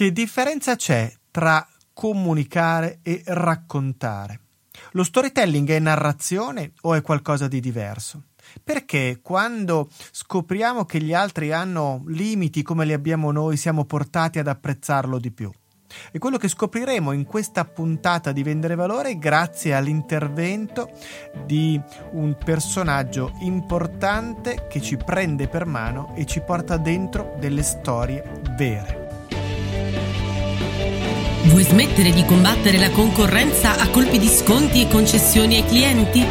Che differenza c'è tra comunicare e raccontare? Lo storytelling è narrazione o è qualcosa di diverso? Perché quando scopriamo che gli altri hanno limiti come li abbiamo noi, siamo portati ad apprezzarlo di più? E quello che scopriremo in questa puntata di Vendere Valore grazie all'intervento di un personaggio importante che ci prende per mano e ci porta dentro delle storie vere. Vuoi smettere di combattere la concorrenza a colpi di sconti e concessioni ai clienti?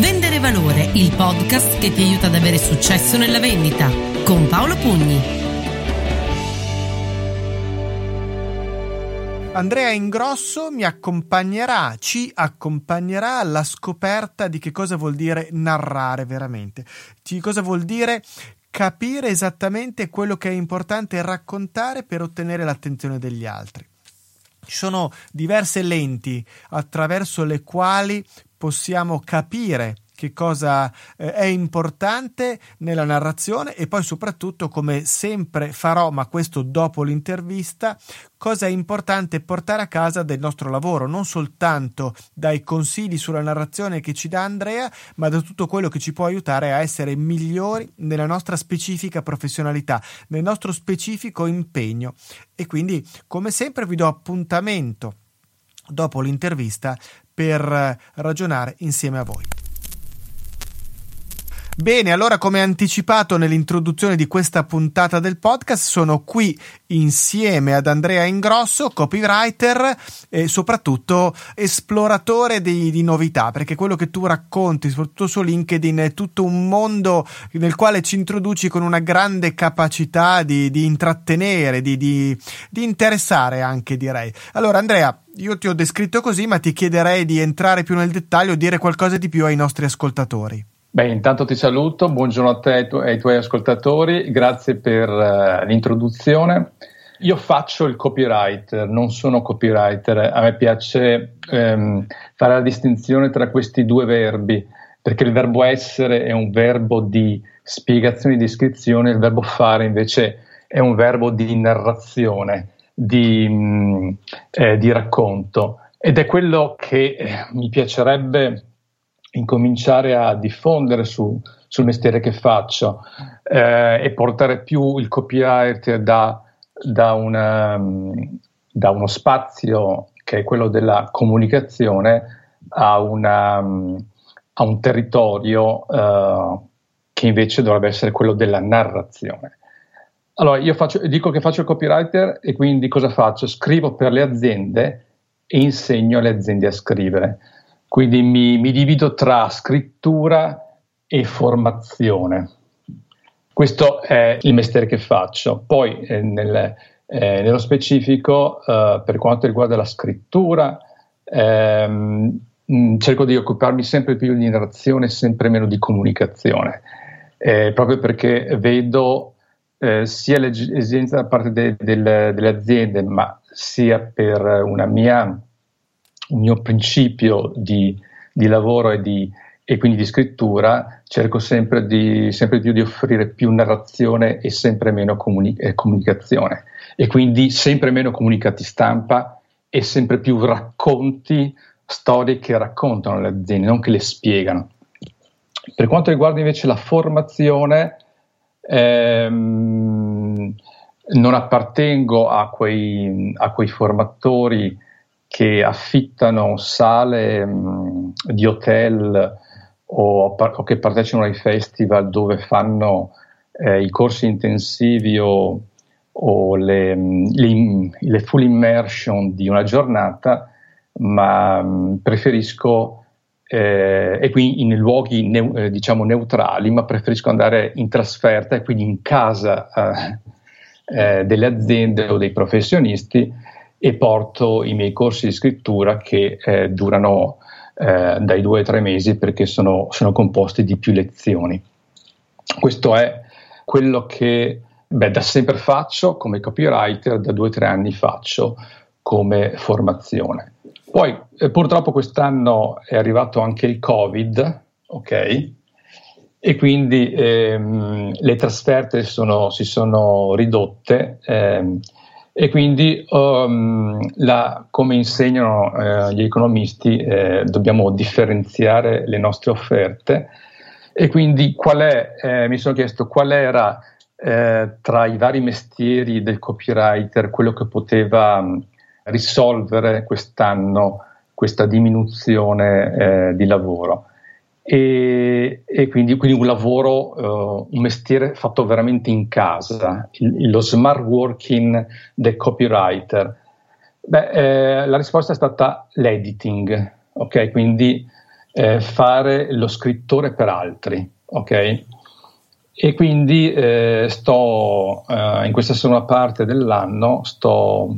Vendere Valore, il podcast che ti aiuta ad avere successo nella vendita, con Paolo Pugni. Andrea Ingrosso mi accompagnerà, ci accompagnerà alla scoperta di che cosa vuol dire narrare veramente, di cosa vuol dire capire esattamente quello che è importante raccontare per ottenere l'attenzione degli altri. Ci sono diverse lenti attraverso le quali possiamo capire che cosa eh, è importante nella narrazione e poi soprattutto come sempre farò, ma questo dopo l'intervista, cosa è importante portare a casa del nostro lavoro, non soltanto dai consigli sulla narrazione che ci dà Andrea, ma da tutto quello che ci può aiutare a essere migliori nella nostra specifica professionalità, nel nostro specifico impegno. E quindi, come sempre, vi do appuntamento dopo l'intervista per ragionare insieme a voi. Bene, allora come anticipato nell'introduzione di questa puntata del podcast, sono qui insieme ad Andrea Ingrosso, copywriter e soprattutto esploratore di, di, novità, perché quello che tu racconti, soprattutto su LinkedIn, è tutto un mondo nel quale ci introduci con una grande capacità di, di intrattenere, di, di interessare anche, direi. Allora, Andrea, io ti ho descritto così, ma ti chiederei di entrare più nel dettaglio, dire qualcosa di più ai nostri ascoltatori. Beh, intanto ti saluto, buongiorno a te e ai tuoi ascoltatori, grazie per uh, l'introduzione. Io faccio il copywriter, non sono copywriter, a me piace um, fare la distinzione tra questi due verbi, perché il verbo essere è un verbo di spiegazione e descrizione, il verbo fare invece è un verbo di narrazione, di, um, eh, di racconto ed è quello che eh, mi piacerebbe incominciare a diffondere su, sul mestiere che faccio eh, e portare più il copywriter da, da, una, da, uno spazio che è quello della comunicazione a, una, a un territorio eh, che invece dovrebbe essere quello della narrazione. Allora, io faccio, dico che faccio il copywriter e quindi cosa faccio? Scrivo per le aziende e insegno alle aziende a scrivere. Quindi mi, mi divido tra scrittura e formazione. Questo è il mestiere che faccio. Poi eh, nel, eh, nello specifico, eh, per quanto riguarda la scrittura, ehm, cerco di occuparmi sempre più di narrazione e sempre meno di comunicazione, eh, proprio perché vedo eh, sia l'esigenza da parte de, de, delle aziende, ma sia per una mia un mio principio di, di lavoro e, di, e, quindi di scrittura, cerco sempre di, sempre più di offrire più narrazione e sempre meno comuni- eh, comunicazione. E quindi sempre meno comunicati stampa e sempre più racconti, storie che raccontano le aziende, non che le spiegano. Per quanto riguarda invece la formazione, ehm, non appartengo a quei, a quei formatori che affittano sale mh, mm, di hotel o, o, che partecipano ai festival dove fanno eh, i corsi intensivi o, o le, mm, le, le, full immersion di una giornata, ma mh, mm, preferisco eh, e quindi in luoghi neu, eh, diciamo neutrali, ma preferisco andare in trasferta e quindi in casa eh, eh, delle aziende o dei professionisti e porto i miei corsi di scrittura che eh, durano eh, dai due ai tre mesi perché sono, sono, composti di più lezioni. Questo è quello che beh, da sempre faccio come copywriter, da due o tre anni faccio come formazione. Poi eh, purtroppo quest'anno è arrivato anche il Covid, ok? E quindi ehm, le trasferte sono, si sono ridotte. Ehm, E quindi, um, la, come insegnano eh, gli economisti, eh, dobbiamo differenziare le nostre offerte. E quindi, è, eh, mi sono chiesto qual era eh, tra i vari mestieri del copywriter quello che poteva um, risolvere quest'anno questa diminuzione eh, di lavoro e, e quindi, quindi, un lavoro, uh, un mestiere fatto veramente in casa, il, lo smart working del copywriter. Beh, eh, la risposta è stata l'editing, ok? Quindi eh, fare lo scrittore per altri, ok? E quindi eh, sto eh, in questa seconda parte dell'anno sto,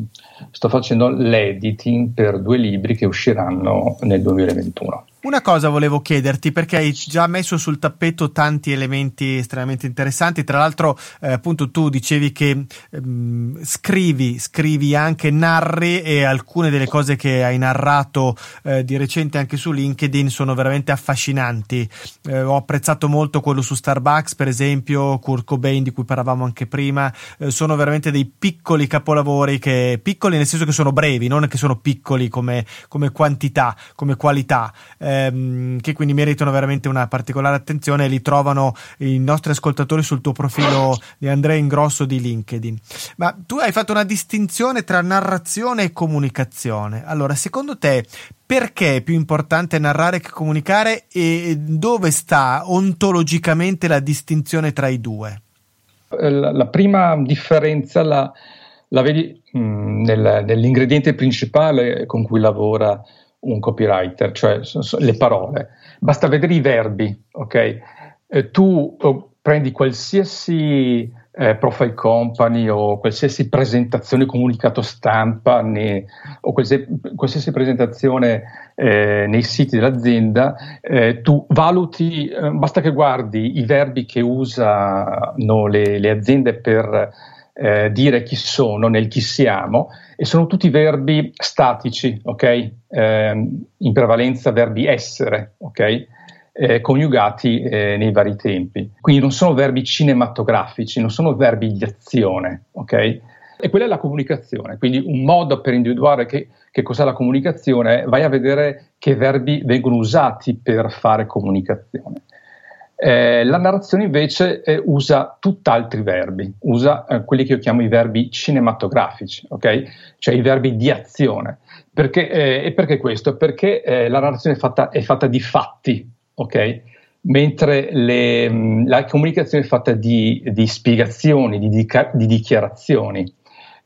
sto facendo l'editing per due libri che usciranno nel 2021. Una cosa volevo chiederti perché hai già messo sul tappeto tanti elementi estremamente interessanti. Tra l'altro, eh, appunto, tu dicevi che ehm, scrivi, scrivi anche narri e alcune delle cose che hai narrato eh, di recente anche su LinkedIn sono veramente affascinanti. Eh, ho apprezzato molto quello su Starbucks, per esempio, Kurt Cobain di cui parlavamo anche prima. Eh, sono veramente dei piccoli capolavori che piccoli nel senso che sono brevi, non che sono piccoli come, come quantità, come qualità ehm, che quindi meritano veramente una particolare attenzione e li trovano i nostri ascoltatori sul tuo profilo di Andrea Ingrosso di LinkedIn. Ma tu hai fatto una distinzione tra narrazione e comunicazione. Allora, secondo te perché è più importante narrare che comunicare e dove sta ontologicamente la distinzione tra i due? La, la prima differenza la, la vedi mh, mm, nel, nell'ingrediente principale con cui lavora un copywriter, cioè le parole. Basta vedere i verbi, ok? Eh, tu oh, prendi qualsiasi eh, profile company o qualsiasi presentazione comunicato stampa ne, o qualsiasi, qualsiasi presentazione eh, nei siti dell'azienda, eh, tu valuti, eh, basta che guardi i verbi che usano le, le aziende per eh, dire chi sono, nel chi siamo, e sono tutti verbi statici, ok? Eh, in prevalenza verbi essere, ok? Eh, coniugati eh, nei vari tempi. Quindi non sono verbi cinematografici, non sono verbi di azione, ok? E quella è la comunicazione. Quindi un modo per individuare che, che cos'è la comunicazione vai a vedere che verbi vengono usati per fare comunicazione. Eh, la narrazione invece eh, usa tutt'altri verbi, usa eh, quelli che io chiamo i verbi cinematografici, ok? Cioè i verbi di azione. Perché, eh, e perché questo? Perché eh, la narrazione è fatta, è fatta, di fatti, ok? Mentre le, mm, la comunicazione è fatta di, di spiegazioni, di, di, di dichiarazioni.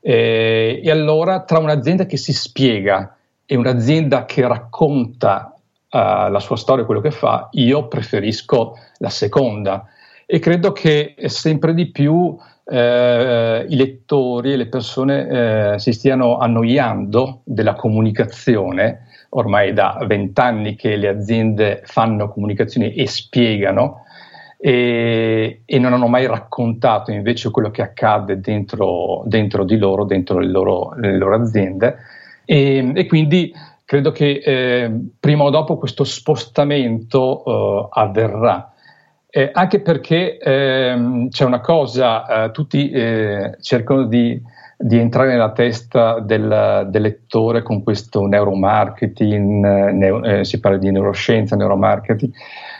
Eh, e allora tra un'azienda che si spiega e un'azienda che racconta la sua storia, quello che fa, io preferisco la seconda e credo che sempre di più eh, i lettori e le persone eh, si stiano annoiando della comunicazione. Ormai da vent'anni che le aziende fanno comunicazioni e spiegano e, e, non hanno mai raccontato invece quello che accade dentro, dentro di loro, dentro le loro, le loro aziende. E, e quindi credo che eh, prima o dopo questo spostamento eh, avverrà. Eh, anche perché ehm, c'è una cosa, eh, tutti eh, cercano di, di, entrare nella testa del, del, lettore con questo neuromarketing, eh, neo, si parla di neuroscienza, neuromarketing.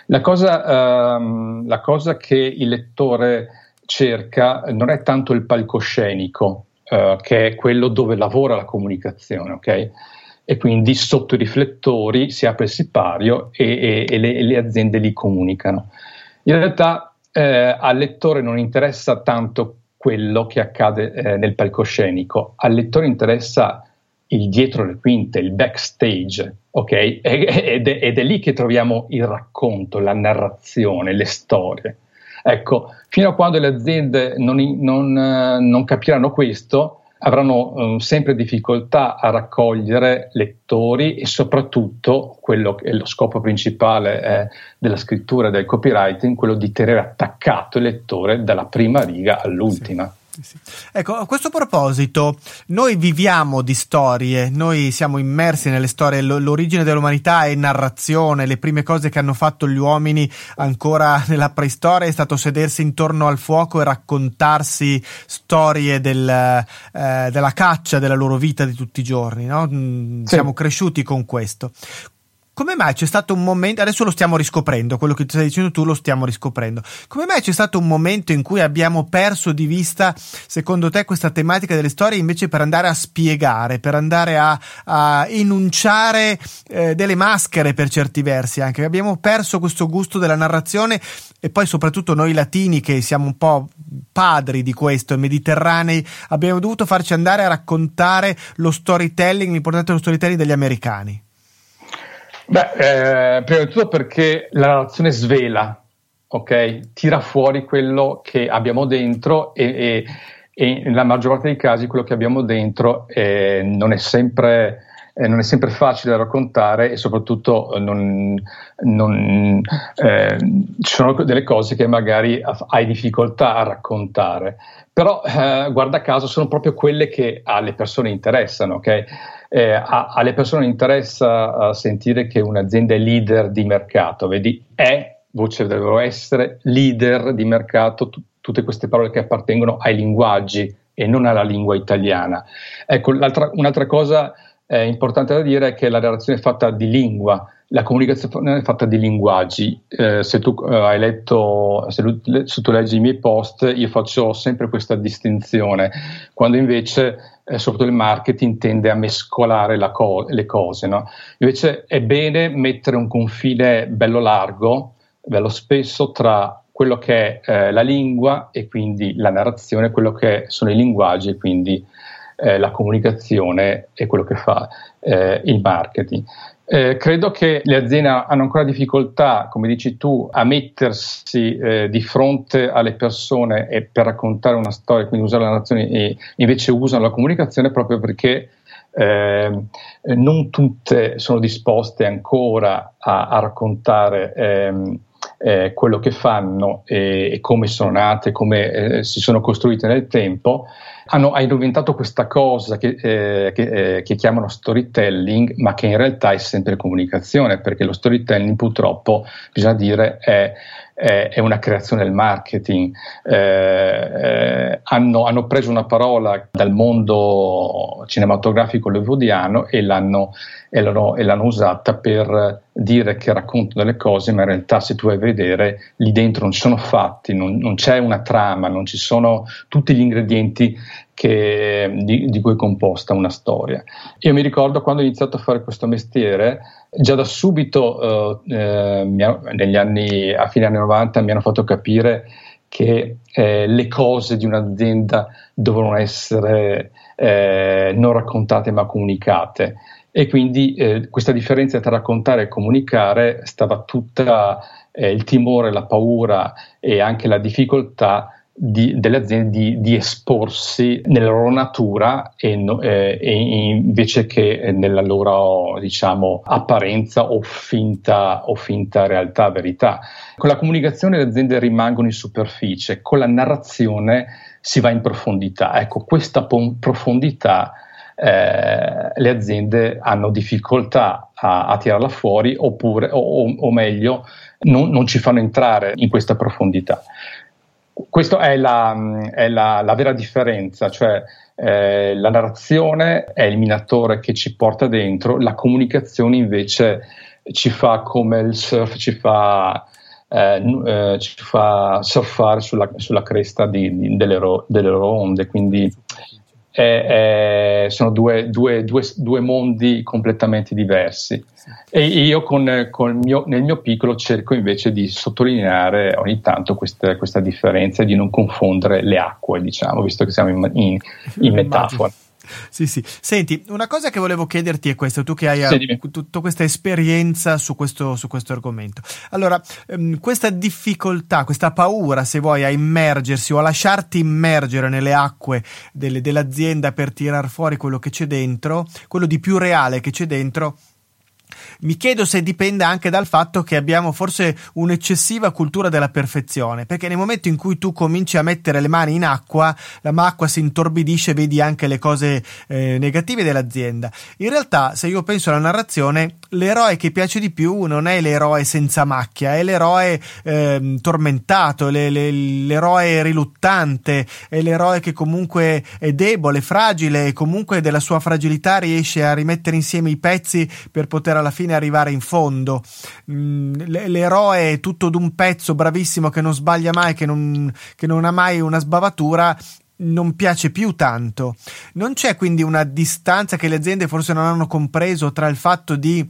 La cosa, ehm, la cosa, che il lettore cerca non è tanto il palcoscenico, che è quello dove lavora la comunicazione, ok? E quindi sotto i riflettori si apre il sipario e, e, e, le, e le, aziende li comunicano. In realtà eh, al lettore non interessa tanto quello che accade eh, nel palcoscenico, al lettore interessa il dietro le quinte, il backstage, ok? Ed è, ed è lì che troviamo il racconto, la narrazione, le storie. Ecco, fino a quando le aziende non, non, non capiranno questo, avranno um, sempre difficoltà a raccogliere lettori e soprattutto quello che è lo scopo principale eh, della scrittura e del copywriting, quello di tenere attaccato il lettore dalla prima riga all'ultima. Sì. Sì. Ecco, a questo proposito, noi viviamo di storie, noi siamo immersi nelle storie, l'origine dell'umanità è narrazione, le prime cose che hanno fatto gli uomini ancora nella preistoria è stato sedersi intorno al fuoco e raccontarsi storie del, eh, della caccia, della loro vita di tutti i giorni, no? Mm, sì. Siamo cresciuti con questo. Come mai c'è stato un momento, adesso lo stiamo riscoprendo, quello che ti stai dicendo tu lo stiamo riscoprendo, come mai c'è stato un momento in cui abbiamo perso di vista, secondo te, questa tematica delle storie invece per andare a spiegare, per andare a, a enunciare eh, delle maschere per certi versi anche, abbiamo perso questo gusto della narrazione e poi soprattutto noi latini che siamo un po' padri di questo, mediterranei, abbiamo dovuto farci andare a raccontare lo storytelling, l'importanza dello storytelling degli americani. Beh, eh, prima di tutto perché la narrazione svela, ok? Tira fuori quello che abbiamo dentro e, e, e nella maggior parte dei casi quello che abbiamo dentro eh, non, è sempre, eh, non, è sempre, facile da raccontare e soprattutto non, non, eh, ci sono delle cose che magari hai difficoltà a raccontare. Però, eh, guarda caso, sono proprio quelle che alle persone interessano, ok? Eh, a, alle persone interessa sentire che un'azienda è leader di mercato, vedi, è, voce dovrebbero essere, leader di mercato, t- tutte queste parole che appartengono ai linguaggi e non alla lingua italiana. Ecco, un'altra cosa eh, importante da dire è che la narrazione è fatta di lingua, la comunicazione è fatta di linguaggi. Eh, se tu eh, letto, se, se, tu leggi i miei post, io faccio sempre questa distinzione, quando invece eh, soprattutto il marketing tende a mescolare co- le cose. No? Invece è bene mettere un confine bello largo, bello spesso tra quello che è eh, la lingua e quindi la narrazione, quello che sono i linguaggi e quindi eh, la comunicazione e quello che fa eh, il marketing. Eh, credo che le aziende hanno ancora difficoltà, come dici tu, a mettersi eh, di fronte alle persone e per raccontare una storia, quindi usare la narrazione e invece usano la comunicazione proprio perché eh, non tutte sono disposte ancora a, a raccontare ehm, eh, quello che fanno e, e, come sono nate, come eh, si sono costruite nel tempo hanno, hanno inventato questa cosa che, eh, che, eh, che, chiamano storytelling, ma che in realtà è sempre comunicazione, perché lo storytelling purtroppo, bisogna dire, è, è, è una creazione del marketing. Eh, eh hanno, hanno, preso una parola dal mondo cinematografico hollywoodiano e l'hanno, e l'hanno, e l'hanno usata per dire che racconto delle cose, ma in realtà se tu vai a vedere lì dentro non ci sono fatti, non, non c'è una trama, non ci sono tutti gli ingredienti che, di, di, cui è composta una storia. Io mi ricordo quando ho iniziato a fare questo mestiere, già da subito, eh, eh, negli anni, a fine anni 90, mi hanno fatto capire che eh, le cose di un'azienda devono essere eh, non raccontate ma comunicate. E quindi eh, questa differenza tra raccontare e comunicare stava tutta eh, il timore, la paura e anche la difficoltà di, delle aziende di, di, esporsi nella loro natura e, no, eh, e, invece che nella loro diciamo, apparenza o finta, o finta realtà, verità. Con la comunicazione le aziende rimangono in superficie, con la narrazione si va in profondità. Ecco, questa po- profondità eh, le aziende hanno difficoltà a, a tirarla fuori oppure, o, o meglio, non, non ci fanno entrare in questa profondità. Questa è, la, è la, la, vera differenza, cioè eh, la narrazione è il minatore che ci porta dentro, la comunicazione invece ci fa come il surf ci fa, eh, eh, ci fa surfare sulla, sulla cresta di, di, delle, ro, delle, loro onde, quindi è, è, sono due, due, due, due, mondi completamente diversi. Sì. E io con, con mio, nel mio piccolo cerco invece di sottolineare ogni tanto questa, questa differenza e di non confondere le acque, diciamo, visto che siamo in, in, in metafora. Sì, sì. Senti, una cosa che volevo chiederti è questa, tu che hai tutta questa esperienza su questo, su questo argomento. Allora, ehm, questa difficoltà, questa paura, se vuoi, a immergersi o a lasciarti immergere nelle acque delle, dell'azienda per tirar fuori quello che c'è dentro, quello di più reale che c'è dentro, Mi chiedo se dipende anche dal fatto che abbiamo forse un'eccessiva cultura della perfezione, perché nel momento in cui tu cominci a mettere le mani in acqua, la acqua si intorbidisce, vedi anche le cose eh, negative dell'azienda. In realtà, se io penso alla narrazione, l'eroe che piace di più non è l'eroe senza macchia, è l'eroe eh, tormentato, le, le, l'eroe riluttante, è l'eroe che comunque è debole, fragile e comunque della sua fragilità riesce a rimettere insieme i pezzi per poter alla fine arrivare in fondo. Mm, l'eroe tutto d'un pezzo, bravissimo, che non sbaglia mai, che non, che non ha mai una sbavatura non piace più tanto. Non c'è quindi una distanza che le aziende forse non hanno compreso tra il fatto di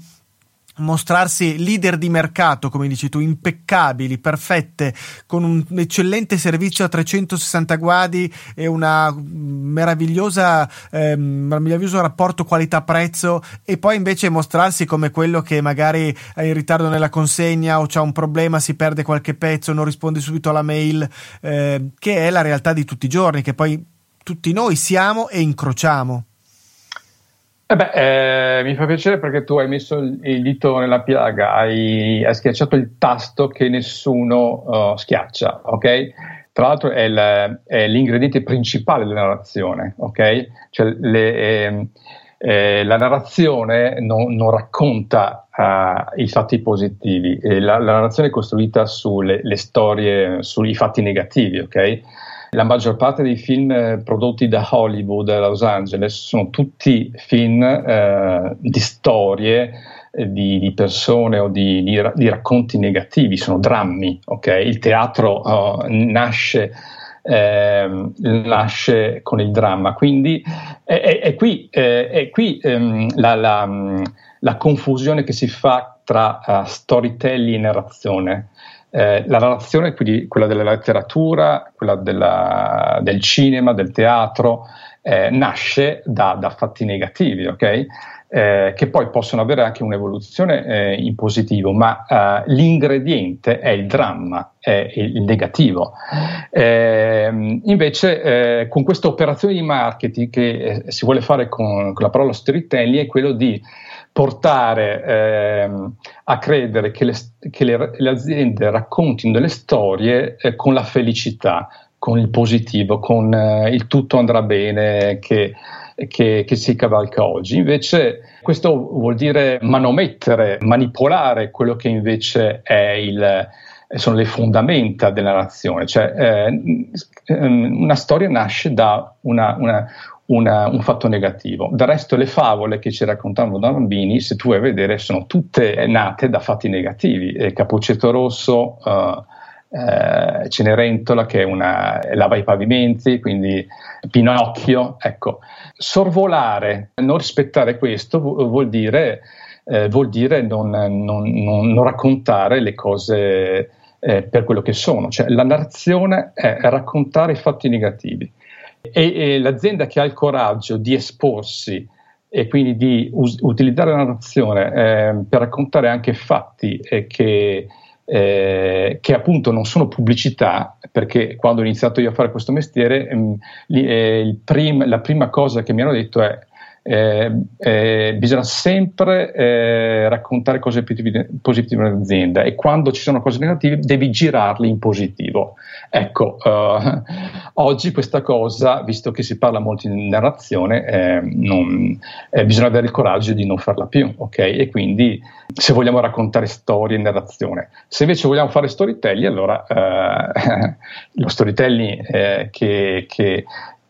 mostrarsi leader di mercato, come dici tu, impeccabili, perfette, con un eccellente servizio a 360 gradi e una meravigliosa, eh, meraviglioso rapporto qualità-prezzo e poi invece mostrarsi come quello che magari è in ritardo nella consegna o c'ha un problema, si perde qualche pezzo, non risponde subito alla mail, eh, che è la realtà di tutti i giorni, che poi tutti noi siamo e incrociamo. Eh beh, eh, mi fa piacere perché tu hai messo il, dito nella piaga, hai, hai, schiacciato il tasto che nessuno uh, schiaccia, ok? Tra l'altro è, il, è, l'ingrediente principale della narrazione, ok? Cioè le, eh, eh, la narrazione non, non racconta uh, i fatti positivi, la, la, narrazione è costruita sulle storie, sui fatti negativi, ok? La maggior parte dei film eh, prodotti da Hollywood a Los Angeles sono tutti film eh, di storie eh, di, di, persone o di, di, di, racconti negativi, sono drammi. Okay? Il teatro oh, nasce, eh, nasce, con il dramma, quindi è, è, è qui, eh, è qui ehm, la, la, la, confusione che si fa tra uh, storytelling e narrazione. Eh, la narrazione, quindi quella della letteratura, quella della, del cinema, del teatro, eh, nasce da, da, fatti negativi, ok? Eh, che poi possono avere anche un'evoluzione eh, in positivo, ma uh, l'ingrediente è il dramma, è il, negativo. Eh, invece, eh, con questa operazione di marketing che si vuole fare con, con la parola storytelling è quello di portare eh, a credere che, le, che le, le, aziende raccontino delle storie eh, con la felicità, con il positivo, con eh, il tutto andrà bene che, che, che, si cavalca oggi. Invece questo vuol dire manomettere, manipolare quello che invece il, sono le fondamenta della nazione. Cioè, eh, una storia nasce da una, una, una, un fatto negativo. Del resto le favole che ci raccontavano da bambini, se tu vai a vedere, sono tutte nate da fatti negativi. Eh, Cappuccetto Rosso, uh, eh, Cenerentola che è una, lava i pavimenti, quindi Pinocchio. Ecco, sorvolare, non rispettare questo vuol dire, eh, vuol dire non, non, non, non, raccontare le cose eh, per quello che sono. Cioè, la narrazione è raccontare i fatti negativi e, e l'azienda che ha il coraggio di esporsi e quindi di us- utilizzare la narrazione eh, per raccontare anche fatti eh, che, eh, che, appunto non sono pubblicità, perché quando ho iniziato io a fare questo mestiere, mh, li, prim- la prima cosa che mi hanno detto è eh, eh, bisogna sempre eh, raccontare cose positive, nell'azienda e quando ci sono cose negative devi girarle in positivo. Ecco, uh, oggi questa cosa, visto che si parla molto in narrazione, eh, non, eh, bisogna avere il coraggio di non farla più, ok? E quindi se vogliamo raccontare storie narrazione, se invece vogliamo fare storytelling, allora eh, lo storytelling che, che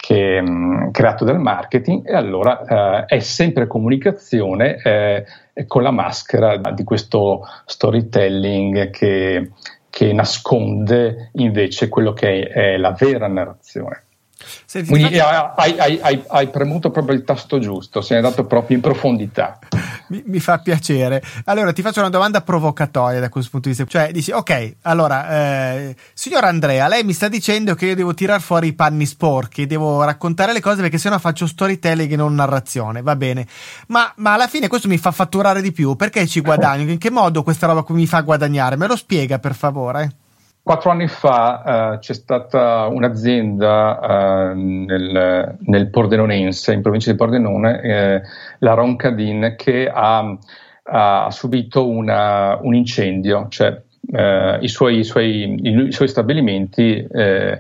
che, mh, creato dal marketing e allora eh, è sempre comunicazione eh, con la maschera di questo storytelling che, che nasconde invece quello che è, è la vera narrazione. Senti, Quindi faccio... hai, hai, hai, hai, premuto proprio il tasto giusto, sei andato proprio in profondità. Mi, mi, fa piacere. Allora ti faccio una domanda provocatoria da questo punto di vista. Cioè, dici, ok, allora, eh, signor Andrea, lei mi sta dicendo che io devo tirar fuori i panni sporchi, devo raccontare le cose perché sennò faccio storytelling e non narrazione. Va bene. Ma, ma alla fine questo mi fa fatturare di più. Perché ci guadagno? In che modo questa roba mi fa guadagnare? Me lo spiega, per favore? Quattro anni fa uh, c'è stata un'azienda uh, nel, nel, Pordenonense, in provincia di Pordenone, eh, la Roncadin, che ha ha subito una, un incendio, cioè eh, i, suoi, i, suoi, i, suoi, stabilimenti eh,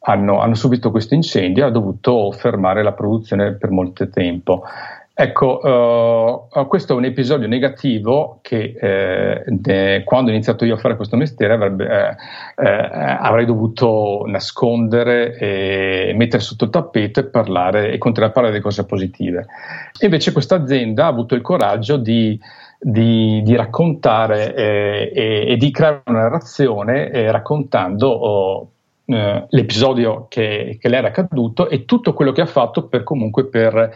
hanno, hanno, subito questo incendio e ha dovuto fermare la produzione per molto tempo. Ecco, uh, questo è un episodio negativo che eh, de, quando ho iniziato io a fare questo mestiere avrebbe, eh, eh, avrei dovuto nascondere e mettere sotto il tappeto e parlare e continuare a parlare di cose positive. Invece questa azienda ha avuto il coraggio di, di, di raccontare eh, e, e, di creare una narrazione eh, raccontando oh, l'episodio che, che le era accaduto e tutto quello che ha fatto per comunque per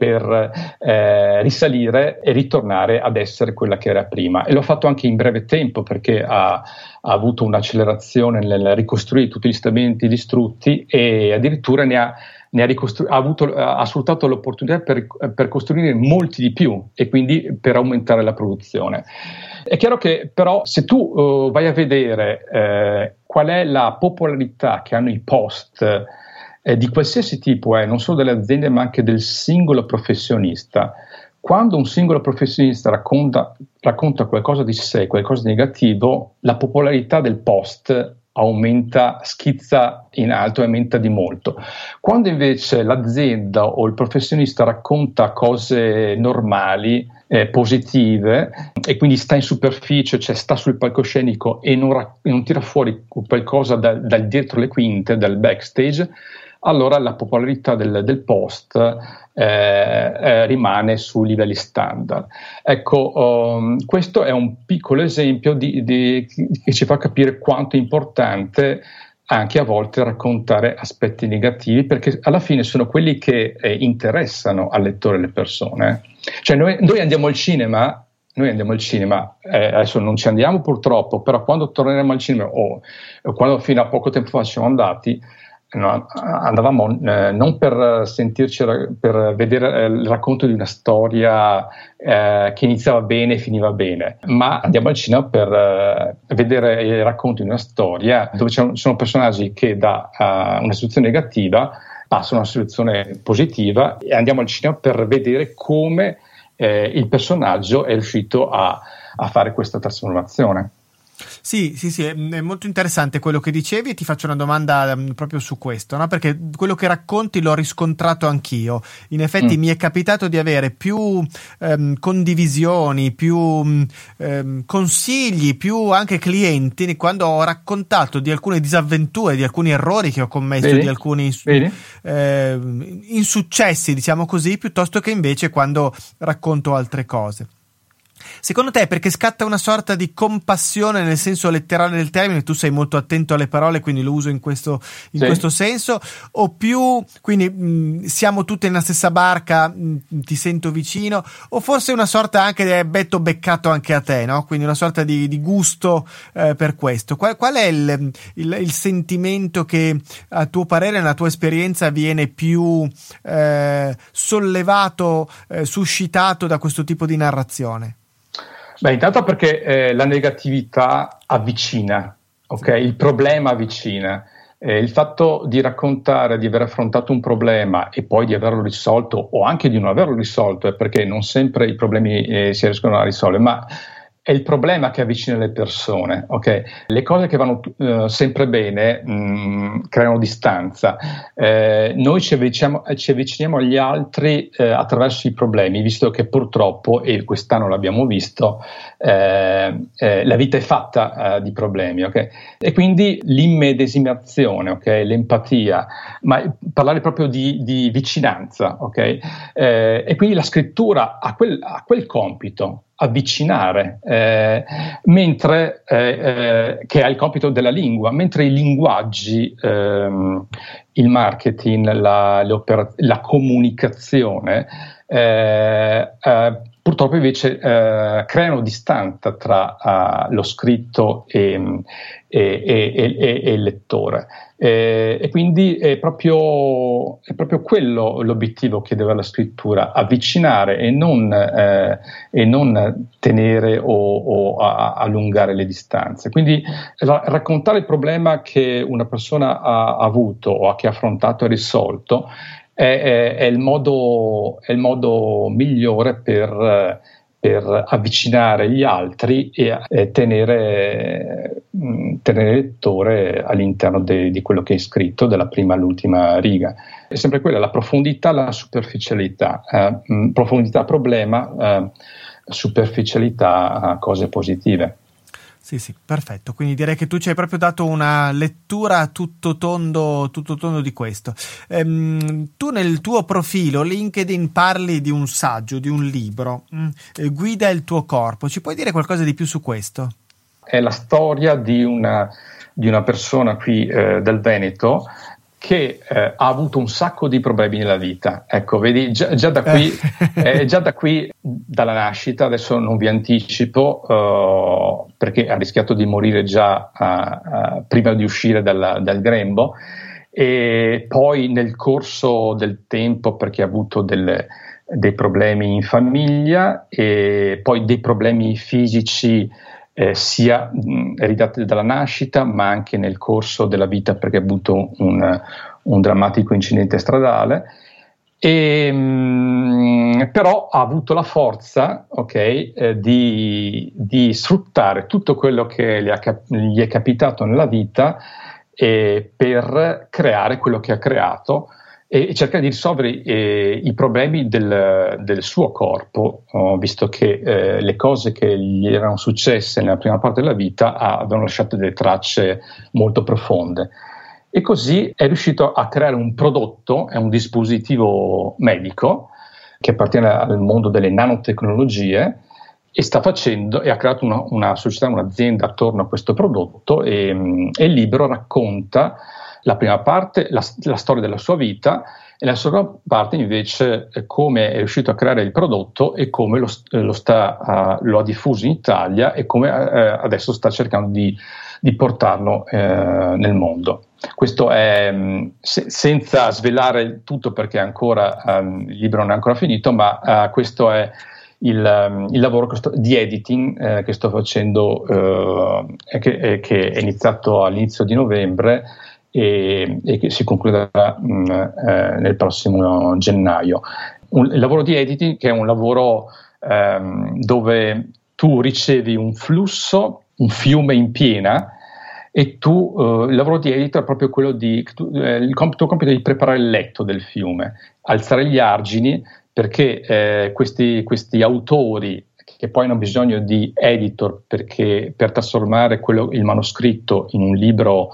per eh, risalire e ritornare ad essere quella che era prima. E l'ho fatto anche in breve tempo perché ha, ha avuto un'accelerazione nel ricostruire tutti gli stabilimenti distrutti e addirittura ne ha, ne ha, ricostru- ha, avuto, ha sfruttato l'opportunità per, per, costruire molti di più e quindi per aumentare la produzione. È chiaro che però se tu uh, vai a vedere eh, qual è la popolarità che hanno i post eh, di qualsiasi tipo è, non solo delle aziende ma anche del singolo professionista. Quando un singolo professionista racconta, racconta qualcosa di sé, qualcosa di negativo, la popolarità del post aumenta, schizza in alto e aumenta di molto. Quando invece l'azienda o il professionista racconta cose normali, eh, positive e quindi sta in superficie, cioè sta sul palcoscenico e non, ra- non tira fuori qualcosa dal da dietro le quinte, dal backstage, allora la popolarità del, del post eh, eh, rimane su livelli standard. Ecco, um, questo è un piccolo esempio di, di, che ci fa capire quanto è importante anche a volte raccontare aspetti negativi, perché alla fine sono quelli che eh, interessano al lettore e alle persone. Cioè noi, noi andiamo al cinema noi andiamo al cinema, eh, adesso non ci andiamo purtroppo, però quando torneremo al cinema o, o quando fino a poco tempo fa siamo andati, No, andavamo eh, non per sentirci, per vedere eh, il racconto di una storia eh, che iniziava bene e finiva bene, ma andiamo al cinema per eh, vedere il racconto di una storia dove ci sono personaggi che da uh, una situazione negativa passano a una situazione positiva e andiamo al cinema per vedere come eh, il personaggio è riuscito a, a fare questa trasformazione. Sì, sì, sì, è molto interessante quello che dicevi e ti faccio una domanda um, proprio su questo, no? perché quello che racconti l'ho riscontrato anch'io. In effetti mm. mi è capitato di avere più um, condivisioni, più um, consigli, più anche clienti quando ho raccontato di alcune disavventure, di alcuni errori che ho commesso, Vedi? di alcuni eh, insuccessi, diciamo così, piuttosto che invece quando racconto altre cose. Secondo te è perché scatta una sorta di compassione nel senso letterale del termine? Tu sei molto attento alle parole, quindi lo uso in questo, in sì. questo senso, o più quindi mh, siamo tutti nella stessa barca, mh, ti sento vicino, o forse una sorta anche di betto beccato anche a te, no? Quindi una sorta di, di gusto eh, per questo. Qual, qual è il, il, il, sentimento che a tuo parere, nella tua esperienza, viene più eh, sollevato, eh, suscitato da questo tipo di narrazione? Beh, intanto perché eh, la negatività avvicina, okay? il problema avvicina. Eh, il fatto di raccontare di aver affrontato un problema e poi di averlo risolto o anche di non averlo risolto, è perché non sempre i problemi eh, si riescono a risolvere, ma è il problema che avvicina le persone. Okay? Le cose che vanno uh, sempre bene mh, mm, creano distanza. Eh, noi ci avviciniamo, ci avviciniamo, agli altri eh, attraverso i problemi, visto che purtroppo, e quest'anno l'abbiamo visto, eh, eh la vita è fatta eh, di problemi. Okay? E quindi l'immedesimazione, okay? l'empatia, ma parlare proprio di, di vicinanza. Eh, e quindi la scrittura ha quel, ha quel compito avvicinare, eh, mentre, eh, eh, che ha il compito della lingua, mentre i linguaggi, ehm, il marketing, la, la comunicazione, eh, eh, purtroppo invece eh, creano distanza tra lo scritto e, e, e, e il lettore. E quindi è proprio, è proprio, quello l'obiettivo che deve la scrittura, avvicinare e non, eh, e non tenere o, o a, allungare le distanze. Quindi ra- raccontare il problema che una persona ha avuto o che ha affrontato e risolto è, è, è, il, modo, è il modo migliore per, per avvicinare gli altri e, e tenere, mh, tenere, il lettore all'interno de, di quello che è scritto, dalla prima all'ultima riga. È sempre quella, la profondità, la superficialità. Eh, mh, profondità problema, eh, superficialità cose positive. Sì, sì, perfetto. Quindi direi che tu ci hai proprio dato una lettura tutto tondo, tutto tondo di questo. Ehm, tu nel tuo profilo LinkedIn parli di un saggio, di un libro, mm, eh, Guida il tuo corpo. Ci puoi dire qualcosa di più su questo? È la storia di una, di una persona qui eh, del Veneto che eh, ha avuto un sacco di problemi nella vita. Ecco, vedi, già, già, da, qui, eh, già da qui, dalla nascita, adesso non vi anticipo, uh, perché ha rischiato di morire già uh, uh, prima di uscire dalla, dal grembo, e poi nel corso del tempo, perché ha avuto delle, dei problemi in famiglia e poi dei problemi fisici eh, sia mh, ereditati dalla nascita ma anche nel corso della vita perché ha avuto un, un drammatico incidente stradale. E, mh, però ha avuto la forza okay, eh, di, di, sfruttare tutto quello che gli, ha, gli è capitato nella vita eh, per creare quello che ha creato e cercare di risolvere eh, i problemi del, del suo corpo, oh, visto che eh, le cose che gli erano successe nella prima parte della vita avevano lasciato delle tracce molto profonde. E così è riuscito a creare un prodotto, è un dispositivo medico che appartiene al mondo delle nanotecnologie e sta facendo e ha creato una, una società, un'azienda attorno a questo prodotto e, e il libro racconta la prima parte, la, la storia della sua vita, e la seconda parte invece come è riuscito a creare il prodotto e come lo, lo, sta, uh, lo ha diffuso in Italia e come uh, adesso sta cercando di, di portarlo uh, nel mondo. Questo è mm, se, senza svelare tutto perché ancora, um, il libro non è ancora finito, ma questo è il, um, il lavoro sto, di editing che sto facendo e che, che, è iniziato all'inizio di novembre e, e che si concluderà mh, mm, eh, nel prossimo gennaio. Un, il lavoro di editing che è un lavoro ehm, dove tu ricevi un flusso, un fiume in piena e tu, eh, il lavoro di editor è proprio quello di, tu, eh, il tuo compito è di preparare il letto del fiume, alzare gli argini perché eh, questi, questi autori che poi hanno bisogno di editor perché, per trasformare quello, il manoscritto in un libro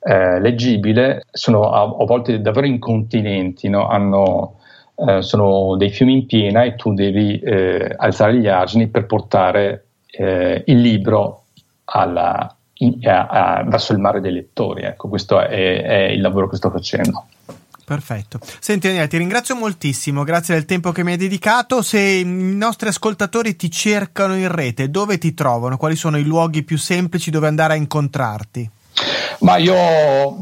eh, leggibile sono a, a, volte davvero incontinenti, no? Hanno, eh, sono dei fiumi in piena e tu devi eh, alzare gli argini per portare eh, il libro alla, in, a, verso il mare dei lettori. Ecco, questo è, è il lavoro che sto facendo. Perfetto. Senti Daniele, ti ringrazio moltissimo, grazie del tempo che mi hai dedicato. Se i nostri ascoltatori ti cercano in rete, dove ti trovano? Quali sono i luoghi più semplici dove andare a incontrarti? Ma io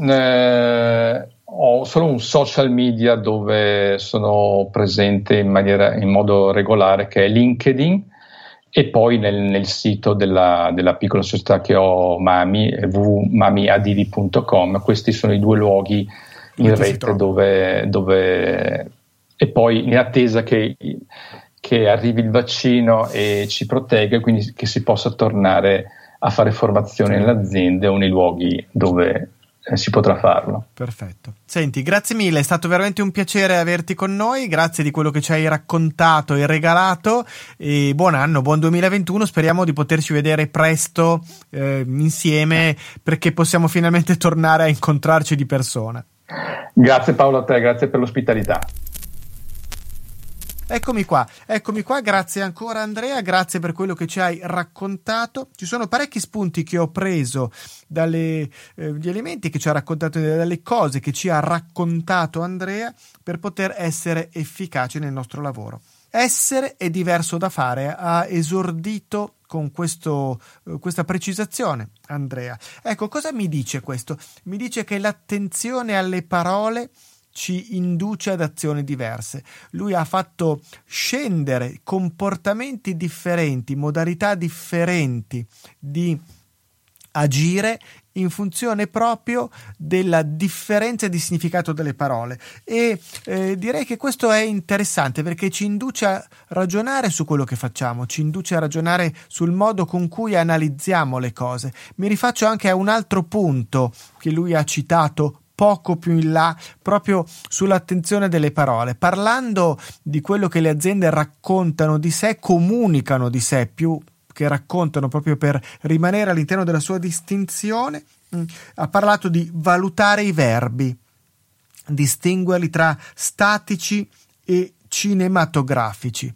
eh, ho solo un social media dove sono presente in, maniera, in modo regolare che è LinkedIn e poi nel, nel sito della, della, piccola società che ho Mami, www.mamiadivi.com. Questi sono i due luoghi in rete dove, dove, e poi in attesa che, che arrivi il vaccino e ci protegga, quindi che si possa tornare a fare formazione nelle aziende o nei luoghi dove eh, si potrà farlo. Perfetto. Senti, grazie mille, è stato veramente un piacere averti con noi, grazie di quello che ci hai raccontato e regalato e buon anno, buon 2021, speriamo di poterci vedere presto eh, insieme perché possiamo finalmente tornare a incontrarci di persona. Grazie Paolo a te, grazie per l'ospitalità. Eccomi qua, eccomi qua, grazie ancora Andrea, grazie per quello che ci hai raccontato. Ci sono parecchi spunti che ho preso dagli eh, elementi che ci ha raccontato, dalle cose che ci ha raccontato Andrea per poter essere efficaci nel nostro lavoro. Essere è diverso da fare, ha esordito con questo, eh, questa precisazione Andrea. Ecco, cosa mi dice questo? Mi dice che l'attenzione alle parole ci induce ad azioni diverse. Lui ha fatto scendere comportamenti differenti, modalità differenti di agire in funzione proprio della differenza di significato delle parole e eh, direi che questo è interessante perché ci induce a ragionare su quello che facciamo, ci induce a ragionare sul modo con cui analizziamo le cose. Mi rifaccio anche a un altro punto che lui ha citato poco più in là proprio sull'attenzione delle parole. Parlando di quello che le aziende raccontano di sé, comunicano di sé più che raccontano proprio per rimanere all'interno della sua distinzione, mm, ha parlato di valutare i verbi, distinguerli tra statici e cinematografici.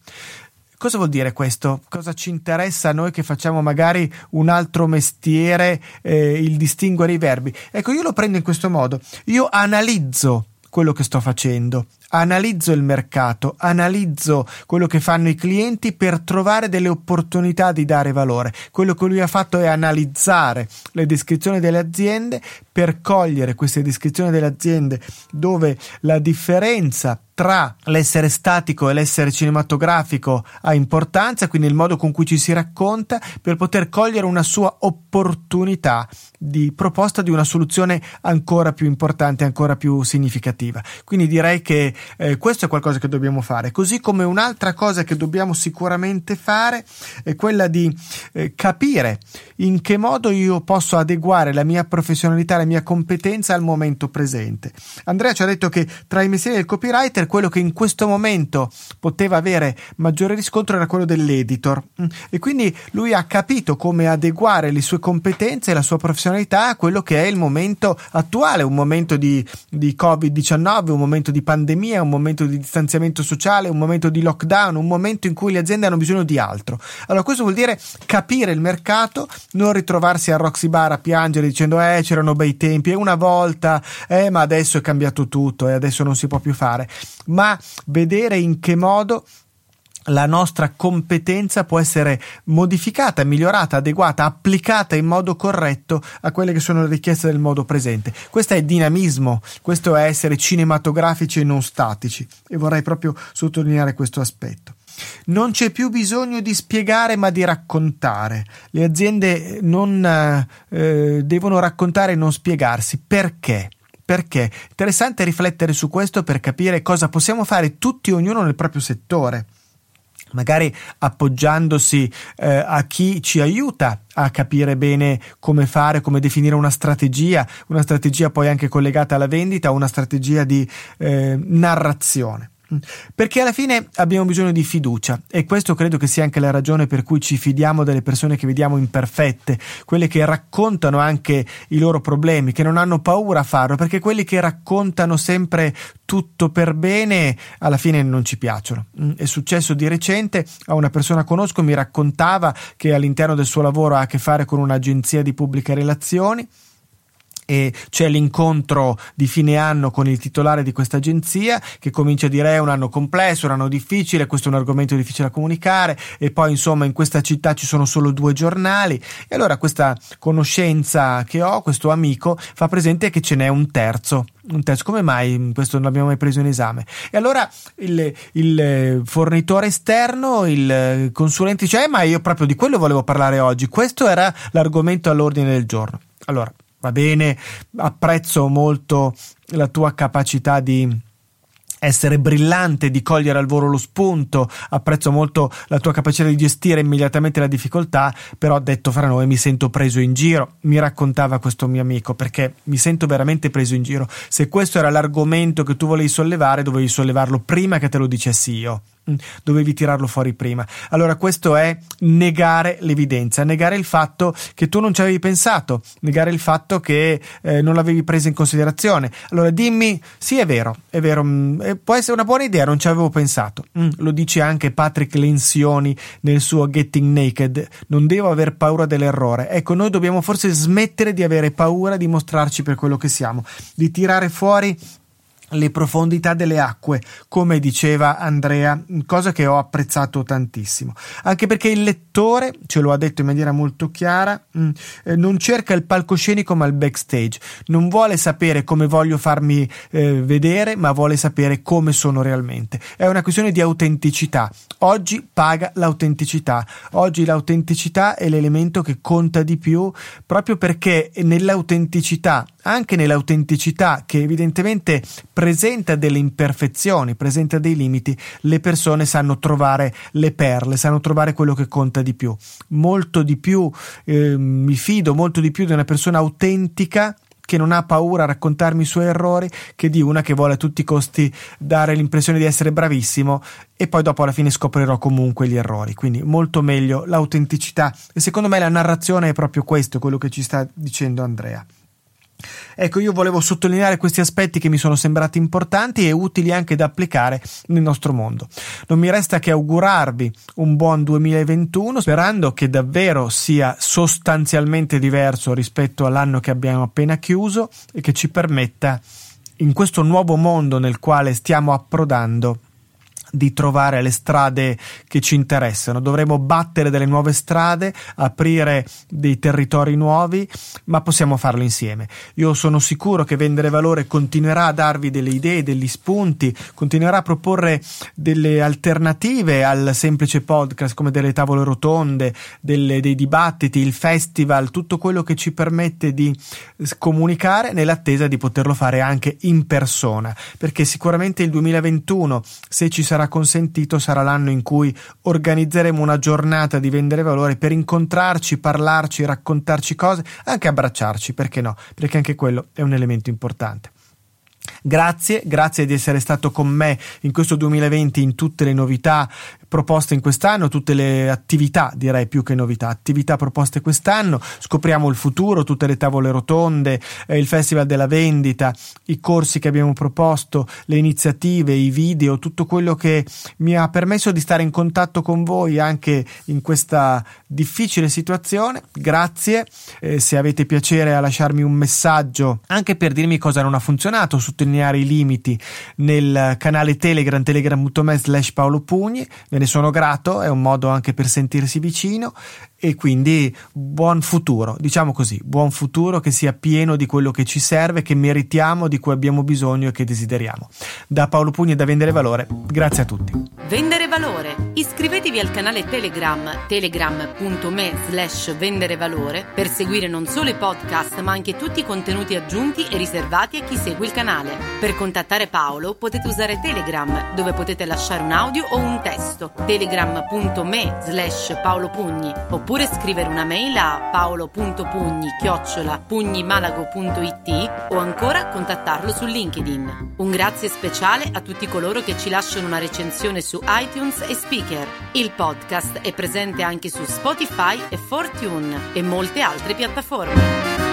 Cosa vuol dire questo? Cosa ci interessa a noi che facciamo magari un altro mestiere, eh, il distinguere i verbi? Ecco, io lo prendo in questo modo. Io analizzo quello che sto facendo, analizzo il mercato, analizzo quello che fanno i clienti per trovare delle opportunità di dare valore. Quello che lui ha fatto è analizzare le descrizioni delle aziende per cogliere queste descrizioni delle aziende dove la differenza tra l'essere statico e l'essere cinematografico ha importanza, quindi il modo con cui ci si racconta, per poter cogliere una sua opportunità di proposta di una soluzione ancora più importante, ancora più significativa. Quindi direi che eh, questo è qualcosa che dobbiamo fare, così come un'altra cosa che dobbiamo sicuramente fare è quella di eh, capire in che modo io posso adeguare la mia professionalità, la mia competenza al momento presente. Andrea ci ha detto che tra i mestieri del copywriter quello che in questo momento poteva avere maggiore riscontro era quello dell'editor mm. e quindi lui ha capito come adeguare le sue competenze e la sua professionalità a quello che è il momento attuale, un momento di, di Covid-19, un momento di pandemia, un momento di distanziamento sociale, un momento di lockdown, un momento in cui le aziende hanno bisogno di altro. Allora questo vuol dire capire il mercato, non ritrovarsi a Roxy Bar a piangere dicendo eh c'erano bei tempi e una volta, eh ma adesso è cambiato tutto e adesso non si può più fare ma vedere in che modo la nostra competenza può essere modificata, migliorata, adeguata, applicata in modo corretto a quelle che sono le richieste del modo presente. Questo è dinamismo, questo è essere cinematografici e non statici e vorrei proprio sottolineare questo aspetto. Non c'è più bisogno di spiegare ma di raccontare. Le aziende non eh, devono raccontare e non spiegarsi. Perché? Perché? Interessante riflettere su questo per capire cosa possiamo fare tutti ognuno nel proprio settore magari appoggiandosi eh, a chi ci aiuta a capire bene come fare, come definire una strategia, una strategia poi anche collegata alla vendita, una strategia di eh, narrazione. Perché alla fine abbiamo bisogno di fiducia e questo credo che sia anche la ragione per cui ci fidiamo delle persone che vediamo imperfette, quelle che raccontano anche i loro problemi, che non hanno paura a farlo, perché quelli che raccontano sempre tutto per bene alla fine non ci piacciono. Mm, è successo di recente a una persona conosco mi raccontava che all'interno del suo lavoro ha a che fare con un'agenzia di pubbliche relazioni e c'è l'incontro di fine anno con il titolare di questa agenzia che comincia a dire è un anno complesso, un anno difficile, questo è un argomento difficile da comunicare e poi insomma in questa città ci sono solo due giornali e allora questa conoscenza che ho, questo amico, fa presente che ce n'è un terzo un terzo. Come mai questo non l'abbiamo mai preso in esame? E allora il, il, fornitore esterno, il consulente dice: eh, Ma io proprio di quello volevo parlare oggi. Questo era l'argomento all'ordine del giorno. Allora, va bene, apprezzo molto la tua capacità di essere brillante, di cogliere al volo lo spunto, apprezzo molto la tua capacità di gestire immediatamente la difficoltà, però detto fra noi mi sento preso in giro, mi raccontava questo mio amico, perché mi sento veramente preso in giro. Se questo era l'argomento che tu volevi sollevare, dovevi sollevarlo prima che te lo dicessi io. Mm, dovevi tirarlo fuori prima. Allora, questo è negare l'evidenza, negare il fatto che tu non ci avevi pensato, negare il fatto che eh, non l'avevi preso in considerazione. Allora, dimmi, sì, è vero, è vero, mh, mm, può essere una buona idea, non ci avevo pensato. Mm, lo dice anche Patrick Lenzioni nel suo Getting Naked, non devo aver paura dell'errore. Ecco, noi dobbiamo forse smettere di avere paura di mostrarci per quello che siamo, di tirare fuori le profondità delle acque, come diceva Andrea, cosa che ho apprezzato tantissimo. Anche perché il lettore, ce lo ha detto in maniera molto chiara, mm, eh, non cerca il palcoscenico ma il backstage, non vuole sapere come voglio farmi eh, vedere, ma vuole sapere come sono realmente. È una questione di autenticità. Oggi paga l'autenticità. Oggi l'autenticità è l'elemento che conta di più proprio perché nell'autenticità, anche nell'autenticità che evidentemente presenta delle imperfezioni, presenta dei limiti, le persone sanno trovare le perle, sanno trovare quello che conta di più. Molto di più eh, mi fido molto di più di una persona autentica che non ha paura a raccontarmi i suoi errori che di una che vuole a tutti i costi dare l'impressione di essere bravissimo e poi dopo alla fine scoprirò comunque gli errori. Quindi molto meglio l'autenticità e secondo me la narrazione è proprio questo, quello che ci sta dicendo Andrea. Ecco, io volevo sottolineare questi aspetti che mi sono sembrati importanti e utili anche da applicare nel nostro mondo. Non mi resta che augurarvi un buon 2021, sperando che davvero sia sostanzialmente diverso rispetto all'anno che abbiamo appena chiuso e che ci permetta in questo nuovo mondo nel quale stiamo approdando di trovare le strade che ci interessano. Dovremo battere delle nuove strade, aprire dei territori nuovi, ma possiamo farlo insieme. Io sono sicuro che Vendere Valore continuerà a darvi delle idee, degli spunti, continuerà a proporre delle alternative al semplice podcast come delle tavole rotonde, delle, dei dibattiti, il festival, tutto quello che ci permette di comunicare nell'attesa di poterlo fare anche in persona, perché sicuramente il 2021, se ci sarà sarà consentito sarà l'anno in cui organizzeremo una giornata di vendere valore per incontrarci, parlarci, raccontarci cose, anche abbracciarci, perché no? Perché anche quello è un elemento importante. Grazie, grazie di essere stato con me in questo 2020 in tutte le novità proposte in quest'anno, tutte le attività, direi più che novità, attività proposte quest'anno, scopriamo il futuro, tutte le tavole rotonde, eh, il Festival della Vendita, i corsi che abbiamo proposto, le iniziative, i video, tutto quello che mi ha permesso di stare in contatto con voi anche in questa difficile situazione. Grazie, eh, se avete piacere a lasciarmi un messaggio anche per dirmi cosa non ha funzionato, sottolineare i limiti nel canale Telegram, telegram.me slash Paolo Pugni, ne sono grato, è un modo anche per sentirsi vicino e quindi buon futuro, diciamo così, buon futuro che sia pieno di quello che ci serve, che meritiamo, di cui abbiamo bisogno e che desideriamo. Da Paolo Pugni e da Vendere Valore, grazie a tutti. Vendere Valore. Iscrivetevi al canale Telegram telegram.me slash vendere valore per seguire non solo i podcast ma anche tutti i contenuti aggiunti e riservati a chi segue il canale. Per contattare Paolo potete usare Telegram dove potete lasciare un audio o un testo telegram.me slash paolopugni oppure oppure scrivere una mail a paolo.pugni chiocciola pugnimalago.it o ancora contattarlo su LinkedIn. Un grazie speciale a tutti coloro che ci lasciano una recensione su iTunes e Speaker. Il podcast è presente anche su Spotify e Fortune e molte altre piattaforme.